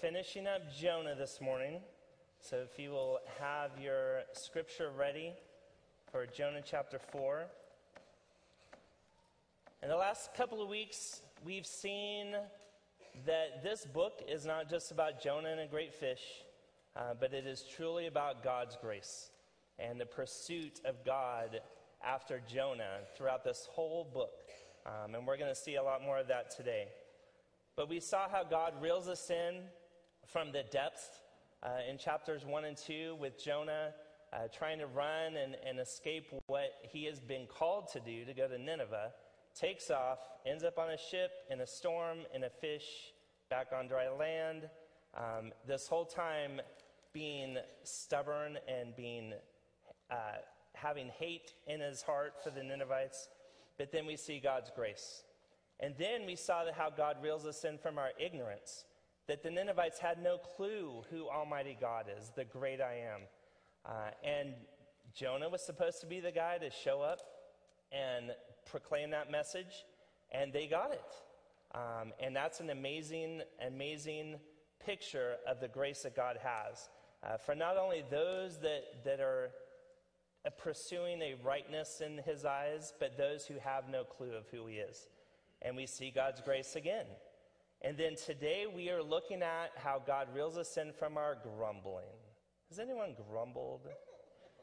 finishing up Jonah this morning. So if you will have your scripture ready for Jonah chapter 4. In the last couple of weeks, we've seen that this book is not just about Jonah and a great fish, uh, but it is truly about God's grace and the pursuit of God after Jonah throughout this whole book. Um, and we're going to see a lot more of that today. But we saw how God reels us in from the depths uh, in chapters 1 and 2 with Jonah uh, trying to run and, and escape what he has been called to do to go to Nineveh, takes off, ends up on a ship, in a storm, in a fish, back on dry land. Um, this whole time being stubborn and being uh, having hate in his heart for the Ninevites. But then we see God's grace. And then we saw how God reels us in from our ignorance that the Ninevites had no clue who Almighty God is, the great I am. Uh, and Jonah was supposed to be the guy to show up and proclaim that message, and they got it. Um, and that's an amazing, amazing picture of the grace that God has uh, for not only those that, that are pursuing a rightness in His eyes, but those who have no clue of who He is. And we see God's grace again. And then today we are looking at how God reels us in from our grumbling. Has anyone grumbled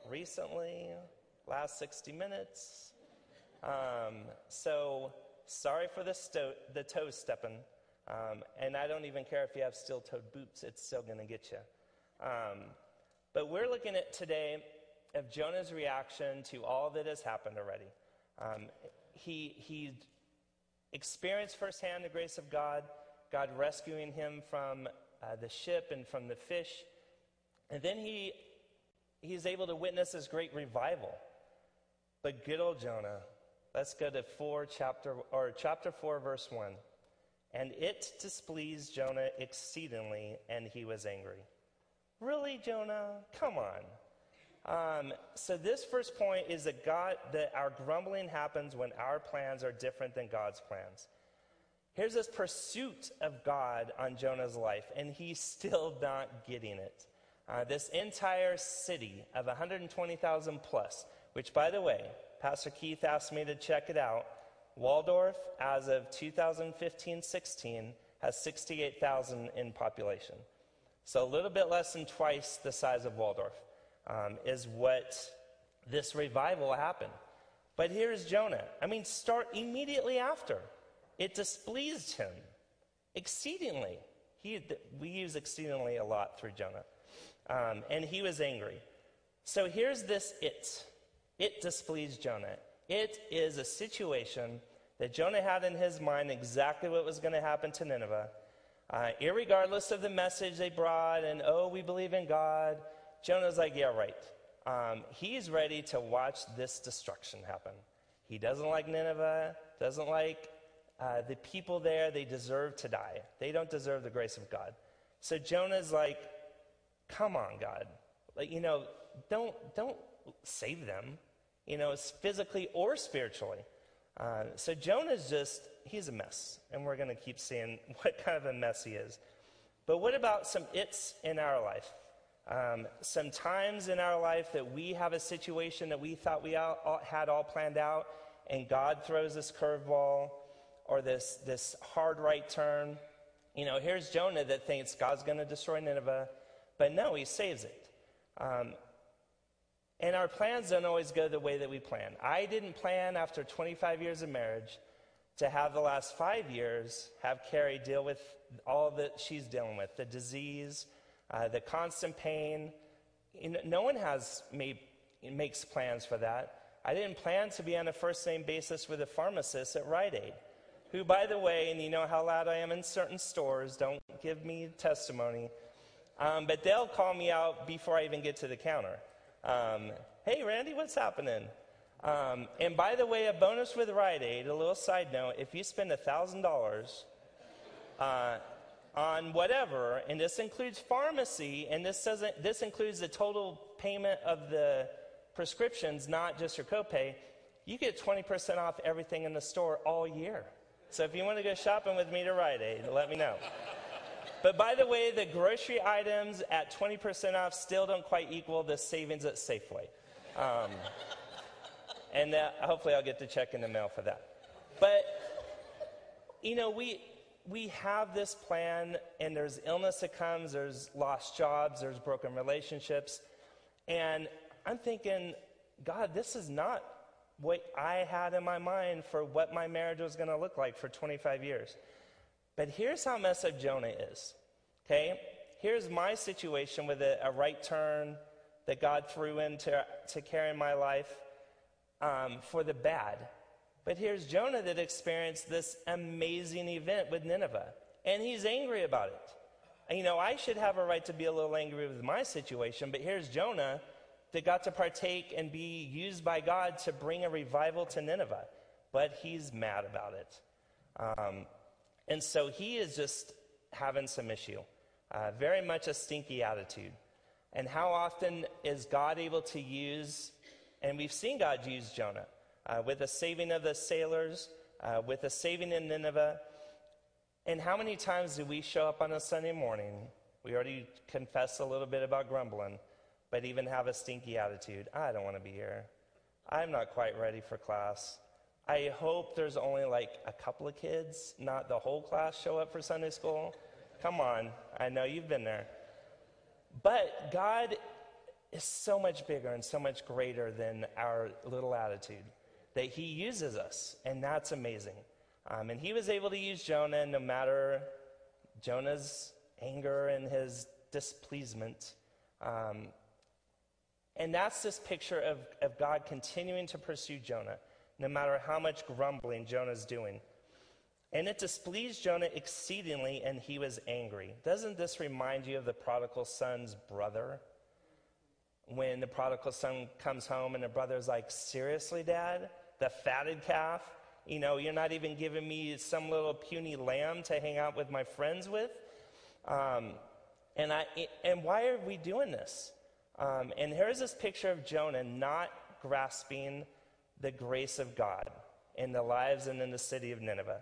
recently? Last 60 minutes? Um, so sorry for the, sto- the toe stepping. Um, and I don't even care if you have steel toed boots, it's still going to get you. Um, but we're looking at today of Jonah's reaction to all that has happened already. Um, he, he experienced firsthand the grace of God. God rescuing him from uh, the ship and from the fish. And then he, he's able to witness this great revival. But good old Jonah, let's go to 4 chapter, or chapter 4, verse 1. And it displeased Jonah exceedingly, and he was angry. Really, Jonah? Come on. Um, so this first point is that God, that our grumbling happens when our plans are different than God's plans. Here's this pursuit of God on Jonah's life, and he's still not getting it. Uh, this entire city of 120,000 plus, which, by the way, Pastor Keith asked me to check it out. Waldorf, as of 2015 16, has 68,000 in population. So a little bit less than twice the size of Waldorf um, is what this revival happened. But here's Jonah. I mean, start immediately after. It displeased him exceedingly. He, we use exceedingly a lot through Jonah. Um, and he was angry. So here's this it. It displeased Jonah. It is a situation that Jonah had in his mind exactly what was going to happen to Nineveh. Uh, irregardless of the message they brought and, oh, we believe in God, Jonah's like, yeah, right. Um, he's ready to watch this destruction happen. He doesn't like Nineveh, doesn't like uh, the people there, they deserve to die. They don't deserve the grace of God. So Jonah's like, come on, God. Like, you know, don't, don't save them, you know, physically or spiritually. Uh, so Jonah's just, he's a mess. And we're going to keep seeing what kind of a mess he is. But what about some its in our life? Um, some times in our life that we have a situation that we thought we all, all, had all planned out, and God throws this curveball or this, this hard right turn. You know, here's Jonah that thinks God's going to destroy Nineveh, but no, he saves it. Um, and our plans don't always go the way that we plan. I didn't plan after 25 years of marriage to have the last five years have Carrie deal with all that she's dealing with the disease, uh, the constant pain. You know, no one has made, makes plans for that. I didn't plan to be on a first name basis with a pharmacist at Rite Aid who, by the way, and you know how loud I am in certain stores, don't give me testimony, um, but they'll call me out before I even get to the counter. Um, hey, Randy, what's happening? Um, and by the way, a bonus with Rite Aid, a little side note if you spend $1,000 uh, on whatever, and this includes pharmacy, and this, doesn't, this includes the total payment of the prescriptions, not just your copay, you get 20% off everything in the store all year. So if you want to go shopping with me to Rite Aid, let me know. but by the way, the grocery items at 20% off still don't quite equal the savings at Safeway. Um, and uh, hopefully I'll get the check in the mail for that. But, you know, we, we have this plan, and there's illness that comes, there's lost jobs, there's broken relationships. And I'm thinking, God, this is not what I had in my mind for what my marriage was going to look like for 25 years. But here's how messed up Jonah is. Okay? Here's my situation with a, a right turn that God threw into to carry my life um, for the bad. But here's Jonah that experienced this amazing event with Nineveh, and he's angry about it. You know, I should have a right to be a little angry with my situation, but here's Jonah that got to partake and be used by God to bring a revival to Nineveh. But he's mad about it. Um, and so he is just having some issue, uh, very much a stinky attitude. And how often is God able to use, and we've seen God use Jonah uh, with the saving of the sailors, uh, with the saving in Nineveh. And how many times do we show up on a Sunday morning? We already confessed a little bit about grumbling but even have a stinky attitude. I don't want to be here. I'm not quite ready for class. I hope there's only like a couple of kids, not the whole class, show up for Sunday school. Come on, I know you've been there. But God is so much bigger and so much greater than our little attitude that He uses us, and that's amazing. Um, and He was able to use Jonah no matter Jonah's anger and his displeasement. Um, and that's this picture of, of God continuing to pursue Jonah, no matter how much grumbling Jonah's doing. And it displeased Jonah exceedingly, and he was angry. Doesn't this remind you of the prodigal son's brother? When the prodigal son comes home and the brother's like, Seriously, dad? The fatted calf? You know, you're not even giving me some little puny lamb to hang out with my friends with? Um, and, I, and why are we doing this? Um, and here's this picture of Jonah not grasping the grace of God in the lives and in the city of Nineveh.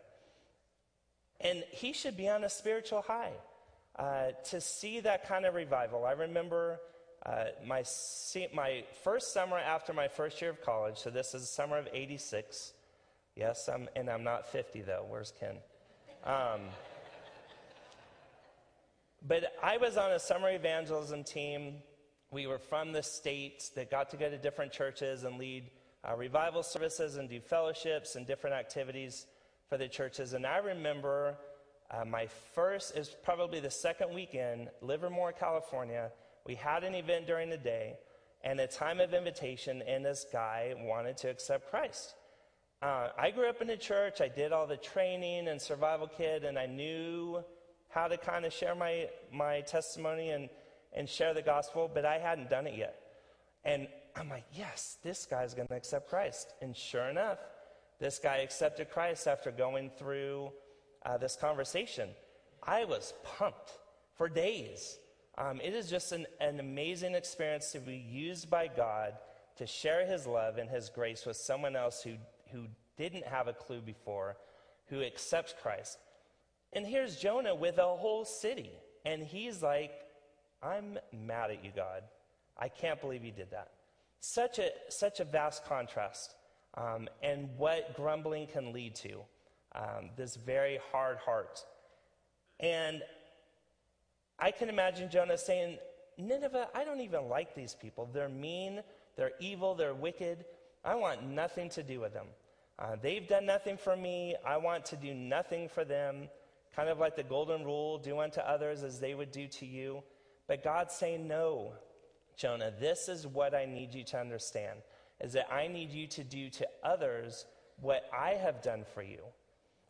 And he should be on a spiritual high uh, to see that kind of revival. I remember uh, my, my first summer after my first year of college, so this is the summer of 86. Yes, I'm, and I'm not 50 though. Where's Ken? Um, but I was on a summer evangelism team we were from the states that got to go to different churches and lead uh, revival services and do fellowships and different activities for the churches. And I remember uh, my first, is probably the second weekend, Livermore, California. We had an event during the day and a time of invitation, and this guy wanted to accept Christ. Uh, I grew up in the church. I did all the training and survival kit, and I knew how to kind of share my, my testimony and and share the gospel, but I hadn't done it yet. And I'm like, yes, this guy's going to accept Christ. And sure enough, this guy accepted Christ after going through uh, this conversation. I was pumped for days. Um, it is just an, an amazing experience to be used by God to share his love and his grace with someone else who, who didn't have a clue before, who accepts Christ. And here's Jonah with a whole city. And he's like, I'm mad at you, God. I can't believe you did that. Such a, such a vast contrast, um, and what grumbling can lead to. Um, this very hard heart. And I can imagine Jonah saying, Nineveh, I don't even like these people. They're mean, they're evil, they're wicked. I want nothing to do with them. Uh, they've done nothing for me. I want to do nothing for them. Kind of like the golden rule do unto others as they would do to you. But God's saying, no, Jonah, this is what I need you to understand is that I need you to do to others what I have done for you.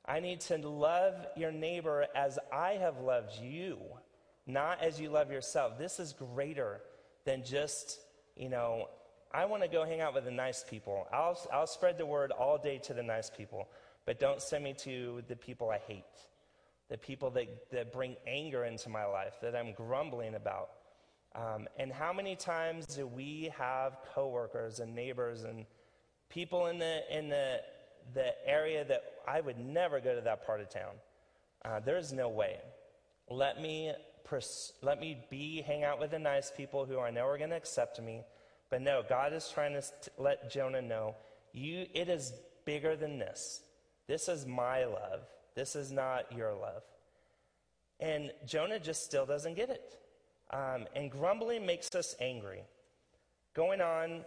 I need to love your neighbor as I have loved you, not as you love yourself. This is greater than just, you know, I want to go hang out with the nice people. I'll, I'll spread the word all day to the nice people, but don't send me to the people I hate the people that, that bring anger into my life, that I'm grumbling about. Um, and how many times do we have coworkers and neighbors and people in the, in the, the area that I would never go to that part of town? Uh, there's no way. let me, pers- let me be, hang out with the nice people who I know are going to accept me. But no, God is trying to st- let Jonah know you, it is bigger than this. This is my love. This is not your love. And Jonah just still doesn't get it. Um, and grumbling makes us angry. Going on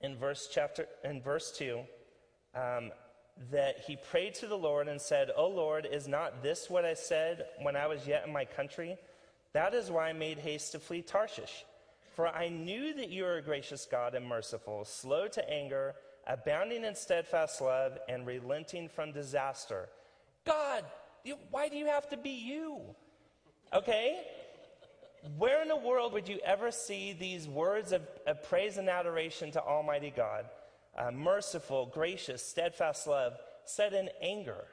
in verse chapter in verse two, um, that he prayed to the Lord and said, "O Lord, is not this what I said when I was yet in my country? That is why I made haste to flee Tarshish, for I knew that you are a gracious God and merciful, slow to anger, abounding in steadfast love, and relenting from disaster." God, why do you have to be you? Okay? Where in the world would you ever see these words of, of praise and adoration to Almighty God? Uh, merciful, gracious, steadfast love, said in anger.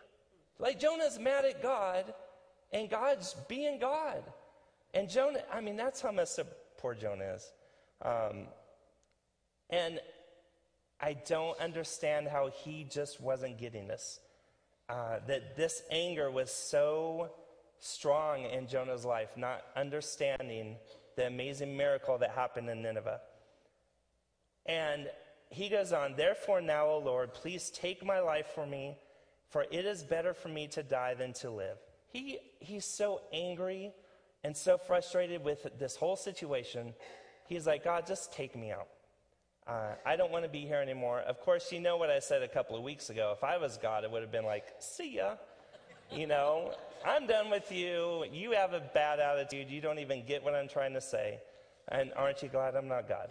Like Jonah's mad at God, and God's being God. And Jonah, I mean, that's how messed up poor Jonah is. Um, and I don't understand how he just wasn't getting this. Uh, that this anger was so strong in Jonah's life, not understanding the amazing miracle that happened in Nineveh. And he goes on, Therefore, now, O Lord, please take my life for me, for it is better for me to die than to live. He, he's so angry and so frustrated with this whole situation. He's like, God, just take me out. Uh, I don't want to be here anymore. Of course, you know what I said a couple of weeks ago. If I was God, it would have been like, see ya. You know, I'm done with you. You have a bad attitude. You don't even get what I'm trying to say. And aren't you glad I'm not God?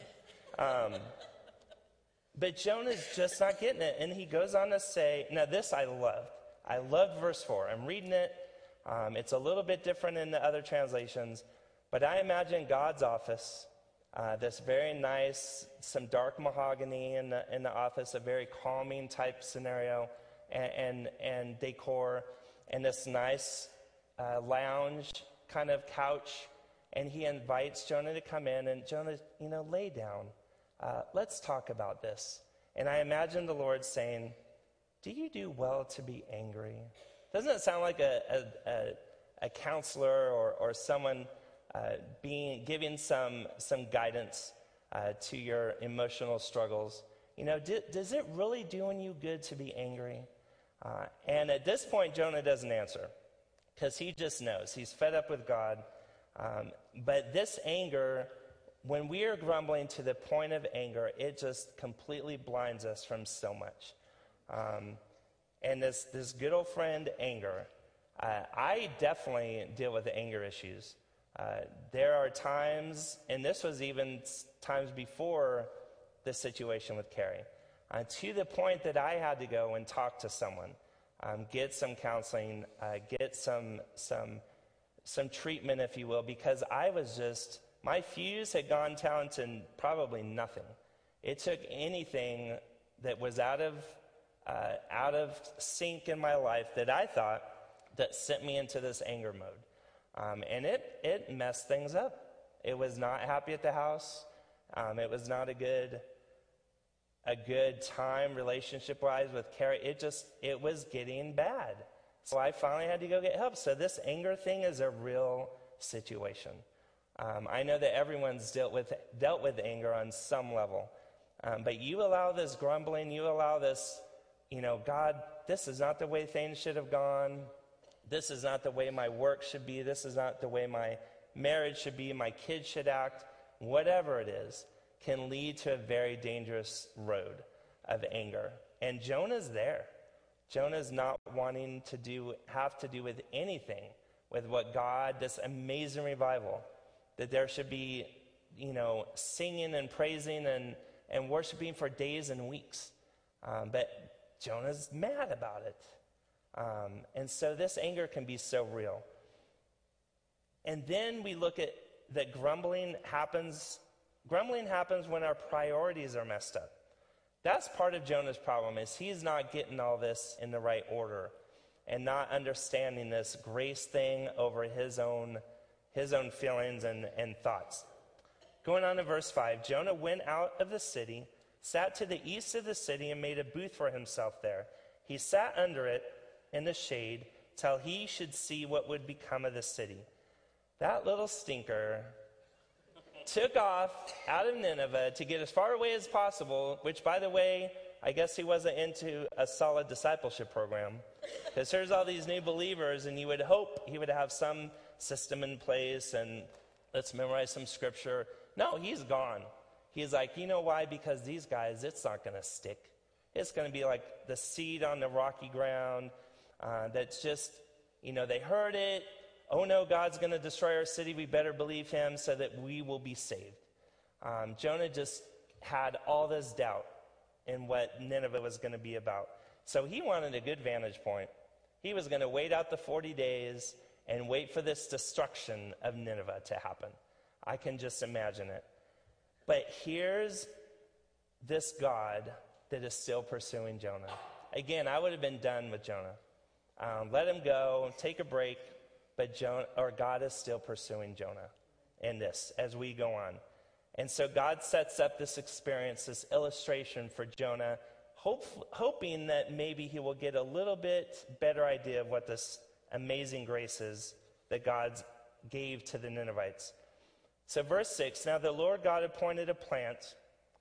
Um, but Jonah's just not getting it. And he goes on to say, now this I loved. I loved verse 4. I'm reading it. Um, it's a little bit different in the other translations. But I imagine God's office uh, this very nice, some dark mahogany in the, in the office, a very calming type scenario and, and, and decor, and this nice uh, lounge kind of couch. And he invites Jonah to come in, and Jonah, you know, lay down. Uh, let's talk about this. And I imagine the Lord saying, Do you do well to be angry? Doesn't it sound like a, a, a, a counselor or, or someone? Uh, being, giving some, some guidance uh, to your emotional struggles. You know, do, does it really doing you good to be angry? Uh, and at this point, Jonah doesn't answer because he just knows. He's fed up with God. Um, but this anger, when we are grumbling to the point of anger, it just completely blinds us from so much. Um, and this, this good old friend, anger, uh, I definitely deal with anger issues. Uh, there are times, and this was even times before the situation with Carrie, uh, to the point that I had to go and talk to someone, um, get some counseling, uh, get some some some treatment, if you will, because I was just my fuse had gone down to probably nothing. It took anything that was out of uh, out of sync in my life that I thought that sent me into this anger mode. Um, and it, it messed things up. It was not happy at the house. Um, it was not a good, a good time relationship wise with Carrie. It just, it was getting bad. So I finally had to go get help. So this anger thing is a real situation. Um, I know that everyone's dealt with, dealt with anger on some level. Um, but you allow this grumbling, you allow this, you know, God, this is not the way things should have gone. This is not the way my work should be. This is not the way my marriage should be. My kids should act. Whatever it is can lead to a very dangerous road of anger. And Jonah's there. Jonah's not wanting to do, have to do with anything with what God, this amazing revival, that there should be, you know, singing and praising and, and worshiping for days and weeks. Um, but Jonah's mad about it. Um, and so this anger can be so real. And then we look at that grumbling happens. Grumbling happens when our priorities are messed up. That's part of Jonah's problem is he's not getting all this in the right order and not understanding this grace thing over his own his own feelings and, and thoughts. Going on to verse 5, Jonah went out of the city, sat to the east of the city, and made a booth for himself there. He sat under it in the shade till he should see what would become of the city. that little stinker took off out of Nineveh to get as far away as possible, which, by the way, I guess he wasn't into a solid discipleship program. Because here's all these new believers, and you would hope he would have some system in place and let's memorize some scripture. No, he's gone. He's like, you know why? Because these guys, it's not going to stick. It's going to be like the seed on the rocky ground uh, that's just, you know, they heard it. Oh no, God's going to destroy our city. We better believe him so that we will be saved. Um, Jonah just had all this doubt in what Nineveh was going to be about. So he wanted a good vantage point. He was going to wait out the 40 days and wait for this destruction of Nineveh to happen. I can just imagine it. But here's this God that is still pursuing Jonah. Again, I would have been done with Jonah. Um, let him go, take a break, but Jonah, or God is still pursuing Jonah in this as we go on. And so God sets up this experience, this illustration for Jonah, hope, hoping that maybe he will get a little bit better idea of what this amazing grace is that God gave to the Ninevites. So, verse 6 Now the Lord God appointed a plant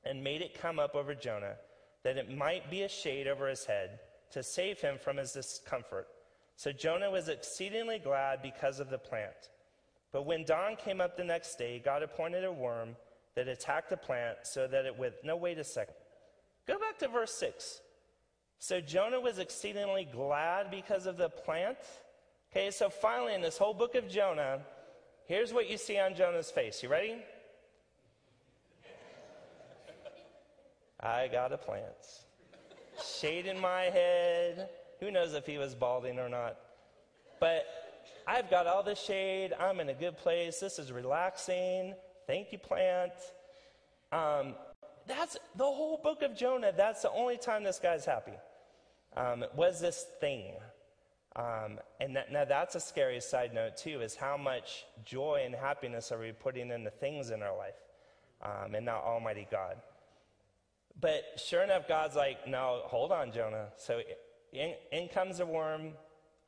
and made it come up over Jonah, that it might be a shade over his head, to save him from his discomfort. So Jonah was exceedingly glad because of the plant. But when dawn came up the next day, God appointed a worm that attacked the plant so that it would. No, wait a second. Go back to verse 6. So Jonah was exceedingly glad because of the plant. Okay, so finally, in this whole book of Jonah, here's what you see on Jonah's face. You ready? I got a plant. Shade in my head. Who knows if he was balding or not? But I've got all the shade. I'm in a good place. This is relaxing. Thank you, plant. Um, that's the whole book of Jonah. That's the only time this guy's happy. Um, was this thing. Um, and that, now that's a scary side note, too, is how much joy and happiness are we putting in the things in our life um, and not Almighty God. But sure enough, God's like, no, hold on, Jonah. So in, in comes a worm,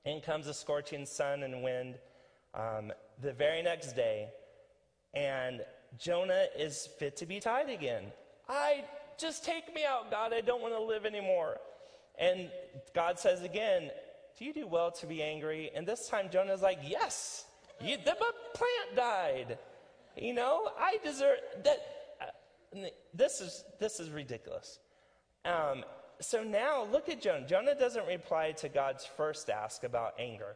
in comes a scorching sun and wind. Um, the very next day, and Jonah is fit to be tied again. I just take me out, God. I don't want to live anymore. And God says again, Do you do well to be angry? And this time Jonah's like, Yes, you, the plant died. You know, I deserve that. This is this is ridiculous. Um, so now look at Jonah. Jonah doesn't reply to God's first ask about anger,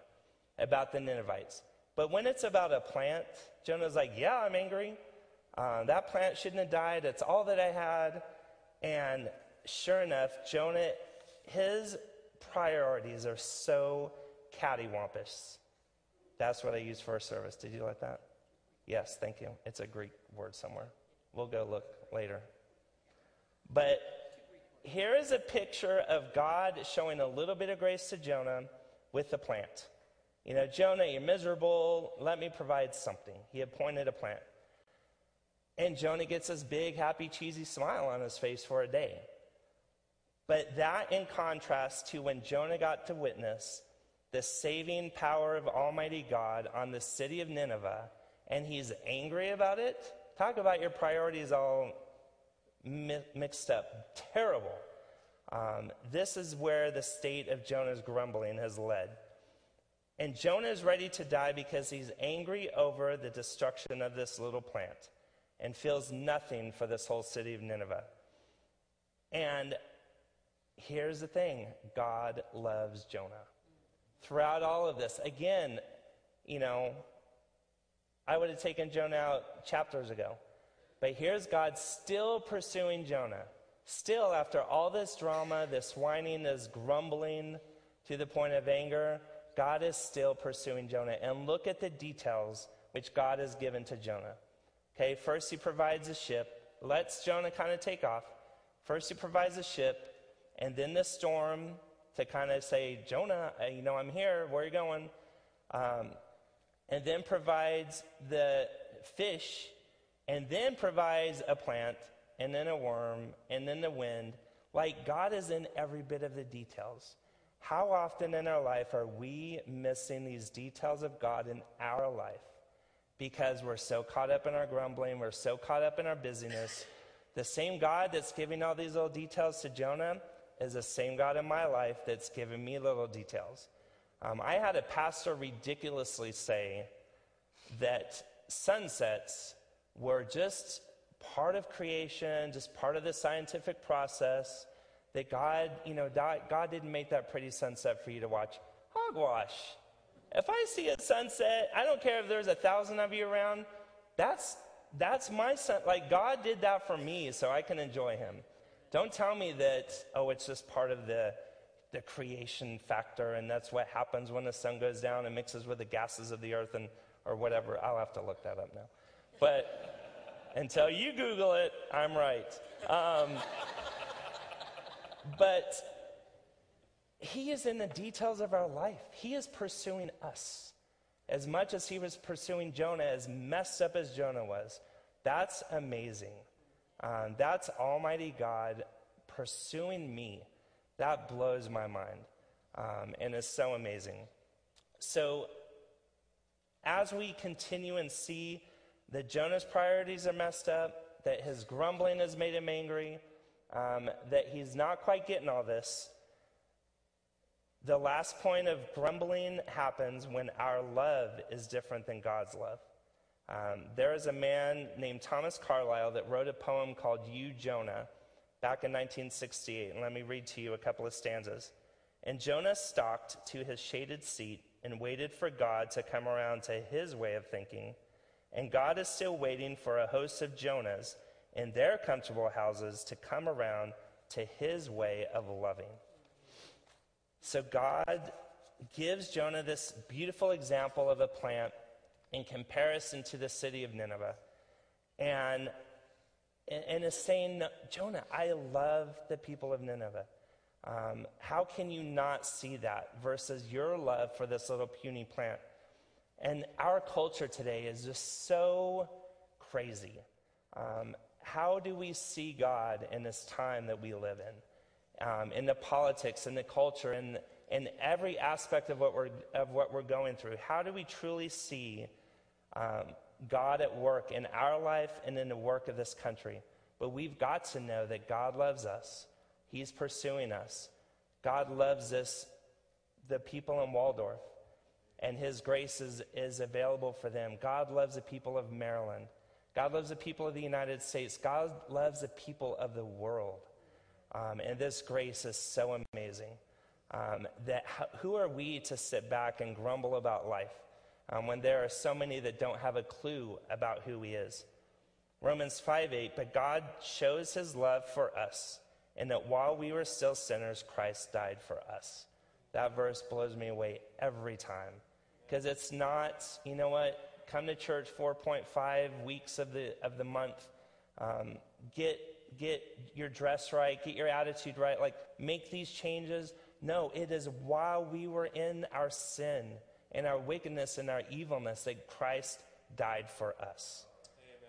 about the Ninevites. But when it's about a plant, Jonah's like, Yeah, I'm angry. Uh, that plant shouldn't have died. It's all that I had. And sure enough, Jonah, his priorities are so cattywampus. That's what I use for a service. Did you like that? Yes, thank you. It's a Greek word somewhere. We'll go look later. But here is a picture of God showing a little bit of grace to Jonah with the plant. You know, Jonah, you're miserable. Let me provide something. He appointed a plant. And Jonah gets this big, happy, cheesy smile on his face for a day. But that, in contrast to when Jonah got to witness the saving power of Almighty God on the city of Nineveh, and he's angry about it. Talk about your priorities all mi- mixed up. Terrible. Um, this is where the state of Jonah's grumbling has led. And Jonah is ready to die because he's angry over the destruction of this little plant and feels nothing for this whole city of Nineveh. And here's the thing God loves Jonah. Throughout all of this, again, you know, I would have taken Jonah out chapters ago. But here's God still pursuing Jonah. Still, after all this drama, this whining, this grumbling to the point of anger, God is still pursuing Jonah. And look at the details which God has given to Jonah. Okay, first he provides a ship, lets Jonah kind of take off. First he provides a ship, and then the storm to kind of say, Jonah, uh, you know, I'm here. Where are you going? Um, and then provides the fish, and then provides a plant, and then a worm, and then the wind. Like God is in every bit of the details. How often in our life are we missing these details of God in our life? because we're so caught up in our grumbling, we're so caught up in our busyness. The same God that's giving all these little details to Jonah is the same God in my life that's giving me little details. Um, I had a pastor ridiculously say that sunsets were just part of creation, just part of the scientific process. That God, you know, God didn't make that pretty sunset for you to watch. Hogwash. If I see a sunset, I don't care if there's a thousand of you around. That's that's my son. Like God did that for me, so I can enjoy Him. Don't tell me that oh, it's just part of the the creation factor, and that's what happens when the sun goes down and mixes with the gases of the earth and or whatever. I'll have to look that up now. But until you Google it, I'm right. Um, but he is in the details of our life. He is pursuing us. As much as he was pursuing Jonah, as messed up as Jonah was, that's amazing. Um, that's Almighty God pursuing me. That blows my mind um, and is so amazing. So, as we continue and see that Jonah's priorities are messed up, that his grumbling has made him angry, um, that he's not quite getting all this, the last point of grumbling happens when our love is different than God's love. Um, there is a man named Thomas Carlisle that wrote a poem called You, Jonah, back in 1968. And let me read to you a couple of stanzas. And Jonah stalked to his shaded seat and waited for God to come around to his way of thinking. And God is still waiting for a host of Jonahs in their comfortable houses to come around to his way of loving. So God gives Jonah this beautiful example of a plant in comparison to the city of Nineveh. And, and is saying, Jonah, I love the people of Nineveh. Um, how can you not see that versus your love for this little puny plant? And our culture today is just so crazy. Um, how do we see God in this time that we live in? um, in the politics, in the culture, in, in every aspect of what, we're, of what we're going through. How do we truly see um, God at work in our life and in the work of this country? But we've got to know that God loves us. He's pursuing us. God loves us, the people in Waldorf, and His grace is, is available for them. God loves the people of Maryland. God loves the people of the United States. God loves the people of the world. Um, and this grace is so amazing. Um, that who are we to sit back and grumble about life um, when there are so many that don't have a clue about who He is? Romans 5 8, but God shows His love for us, and that while we were still sinners, Christ died for us. That verse blows me away every time. Because it's not, you know what, come to church 4.5 weeks of the, of the month, um, get get your dress right, get your attitude right, like make these changes. No, it is while we were in our sin and our wickedness and our evilness that Christ died for us.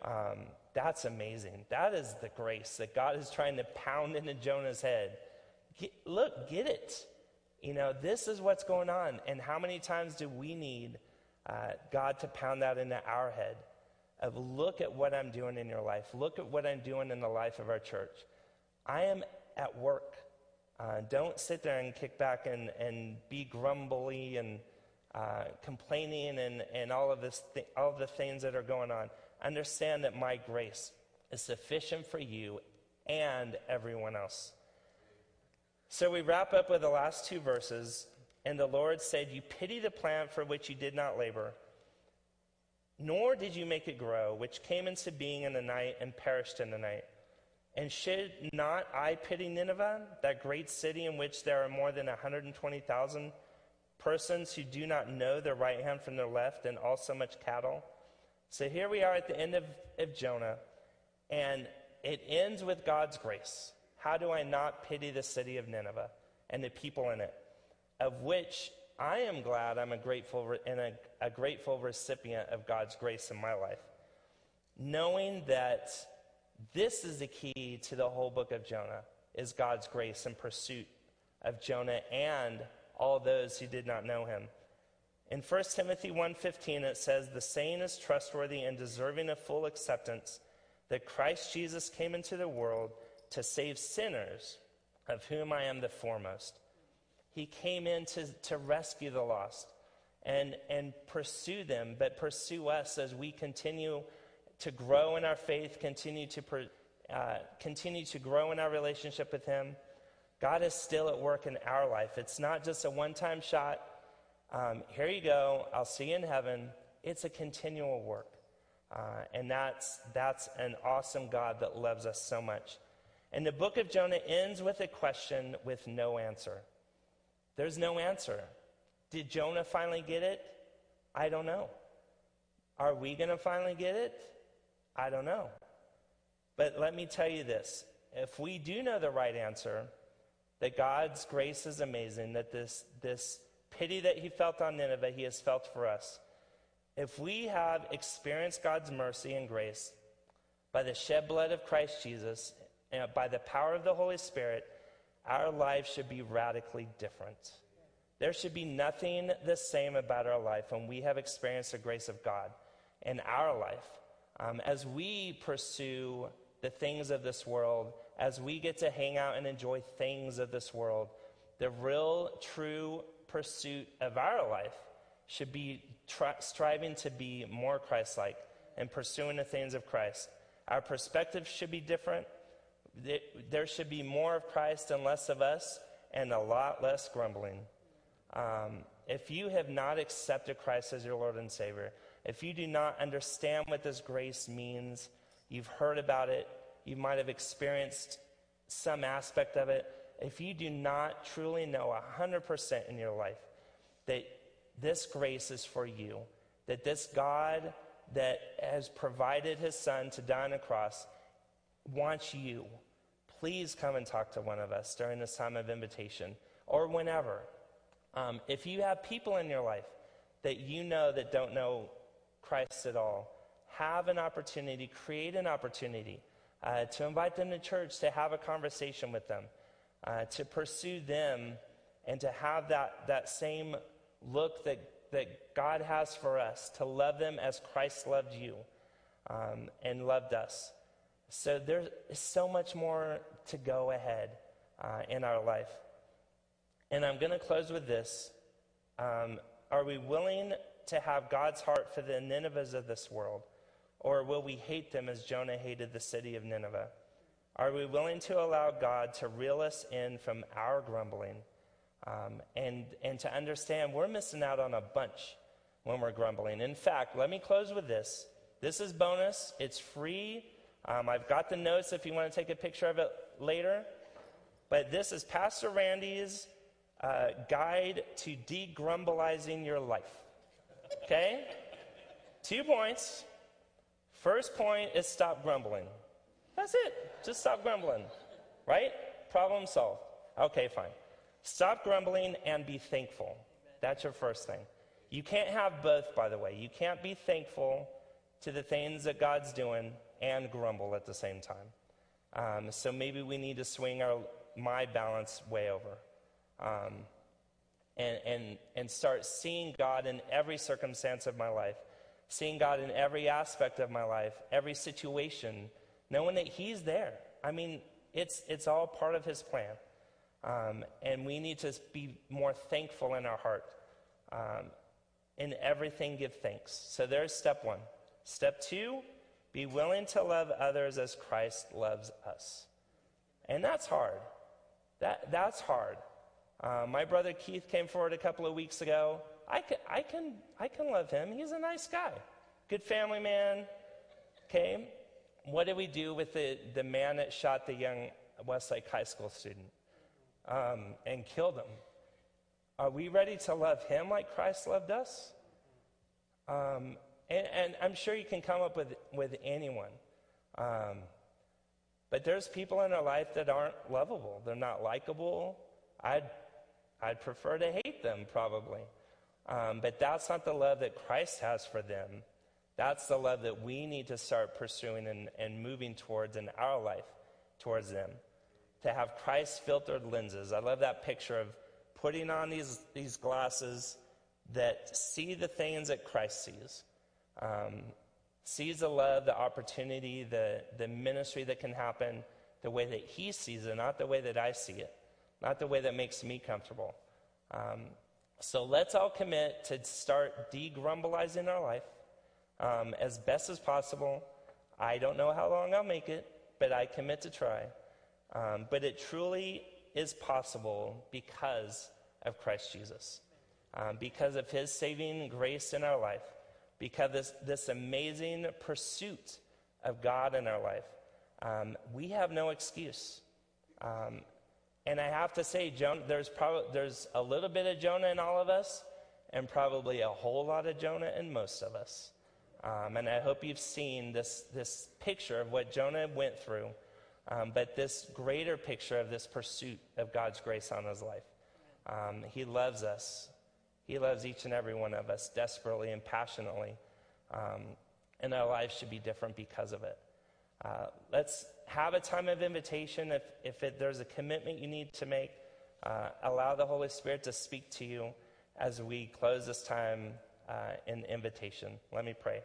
Um, that's amazing. That is the grace that God is trying to pound into Jonah's head. Get, look, get it. You know, this is what's going on. And how many times do we need uh, God to pound that into our head? of look at what I'm doing in your life. Look at what I'm doing in the life of our church. I am at work. Uh, don't sit there and kick back and, and be grumbly and uh, complaining and, and all of this th- all of the things that are going on. Understand that my grace is sufficient for you and everyone else. So we wrap up with the last two verses. And the Lord said, You pity the plant for which you did not labor nor did you make it grow, which came into being in the night and perished in the night. And should not I pity Nineveh, that great city in which there are more than 120,000 persons who do not know their right hand from their left, and also much cattle? So here we are at the end of, of Jonah, and it ends with God's grace. How do I not pity the city of Nineveh and the people in it, of which I am glad I'm a grateful and a, a grateful recipient of God's grace in my life, knowing that this is the key to the whole book of Jonah is God's grace and pursuit of Jonah and all those who did not know him. In 1 Timothy 1:15 it says the saying is trustworthy and deserving of full acceptance that Christ Jesus came into the world to save sinners of whom I am the foremost. He came in to, to rescue the lost and, and pursue them, but pursue us as we continue to grow in our faith, continue to, uh, continue to grow in our relationship with Him. God is still at work in our life. It's not just a one time shot. Um, here you go, I'll see you in heaven. It's a continual work. Uh, and that's, that's an awesome God that loves us so much. And the book of Jonah ends with a question with no answer. There's no answer. Did Jonah finally get it? I don't know. Are we going to finally get it? I don't know. But let me tell you this if we do know the right answer, that God's grace is amazing, that this, this pity that He felt on Nineveh, He has felt for us. If we have experienced God's mercy and grace by the shed blood of Christ Jesus, and by the power of the Holy Spirit, our lives should be radically different. There should be nothing the same about our life when we have experienced the grace of God in our life. Um, as we pursue the things of this world, as we get to hang out and enjoy things of this world, the real, true pursuit of our life should be tri- striving to be more Christ like and pursuing the things of Christ. Our perspective should be different. There should be more of Christ and less of us, and a lot less grumbling. Um, if you have not accepted Christ as your Lord and Savior, if you do not understand what this grace means, you've heard about it, you might have experienced some aspect of it. If you do not truly know 100% in your life that this grace is for you, that this God that has provided his son to die on a cross wants you, please come and talk to one of us during this time of invitation or whenever. Um, if you have people in your life that you know that don't know Christ at all, have an opportunity, create an opportunity uh, to invite them to church, to have a conversation with them, uh, to pursue them, and to have that, that same look that, that God has for us, to love them as Christ loved you um, and loved us. So there's so much more to go ahead uh, in our life. And I'm going to close with this. Um, are we willing to have God's heart for the Ninevehs of this world? Or will we hate them as Jonah hated the city of Nineveh? Are we willing to allow God to reel us in from our grumbling um, and, and to understand we're missing out on a bunch when we're grumbling? In fact, let me close with this. This is bonus, it's free. Um, I've got the notes if you want to take a picture of it later. But this is Pastor Randy's uh, guide to degrumbleizing your life. Okay? Two points. First point is stop grumbling. That's it. Just stop grumbling. Right? Problem solved. Okay, fine. Stop grumbling and be thankful. That's your first thing. You can't have both, by the way. You can't be thankful to the things that God's doing and grumble at the same time. Um, so maybe we need to swing our my balance way over, um, and and and start seeing God in every circumstance of my life, seeing God in every aspect of my life, every situation, knowing that He's there. I mean, it's it's all part of His plan, um, and we need to be more thankful in our heart. Um, in everything, give thanks. So there's step one. Step two be willing to love others as Christ loves us. And that's hard. That, that's hard. Uh, my brother Keith came forward a couple of weeks ago. I can, I, can, I can love him. He's a nice guy, good family man. Okay, what did we do with the, the man that shot the young Westlake High School student um, and killed him? Are we ready to love him like Christ loved us? Um, and, and I'm sure you can come up with, with anyone. Um, but there's people in our life that aren't lovable. They're not likable. I'd, I'd prefer to hate them, probably. Um, but that's not the love that Christ has for them. That's the love that we need to start pursuing and, and moving towards in our life towards them. To have Christ filtered lenses. I love that picture of putting on these, these glasses that see the things that Christ sees, um, sees the love, the opportunity, the, the ministry that can happen the way that He sees it, not the way that I see it, not the way that makes me comfortable. Um, so let's all commit to start degrumbleizing our life um, as best as possible. I don't know how long I'll make it, but I commit to try. Um, but it truly is possible because of Christ Jesus, um, because of his saving grace in our life, because this, this amazing pursuit of God in our life. Um, we have no excuse. And I have to say, Jonah, there's, probably, there's a little bit of Jonah in all of us, and probably a whole lot of Jonah in most of us. Um, and I hope you've seen this, this picture of what Jonah went through, um, but this greater picture of this pursuit of God's grace on his life. Um, he loves us. He loves each and every one of us desperately and passionately. Um, and our lives should be different because of it. Uh, let's have a time of invitation. If, if it, there's a commitment you need to make, uh, allow the Holy Spirit to speak to you as we close this time uh, in invitation. Let me pray.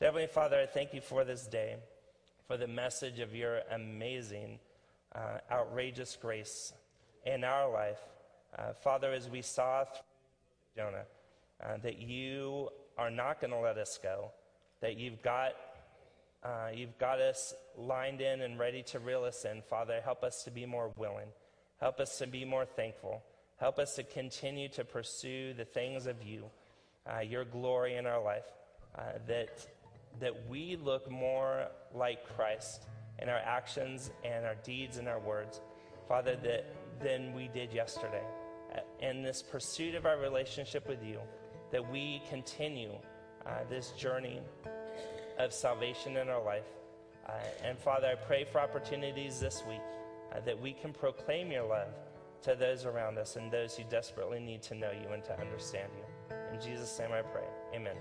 Heavenly Father, I thank you for this day, for the message of your amazing, uh, outrageous grace in our life. Uh, Father, as we saw through Jonah, uh, that you are not going to let us go, that you've got uh, you've got us lined in and ready to reel us in. Father, help us to be more willing. Help us to be more thankful. Help us to continue to pursue the things of you, uh, your glory in our life, uh, that, that we look more like Christ in our actions and our deeds and our words, Father, that, than we did yesterday. Uh, in this pursuit of our relationship with you, that we continue uh, this journey of salvation in our life. Uh, and Father, I pray for opportunities this week uh, that we can proclaim your love to those around us and those who desperately need to know you and to understand you. In Jesus' name I pray. Amen.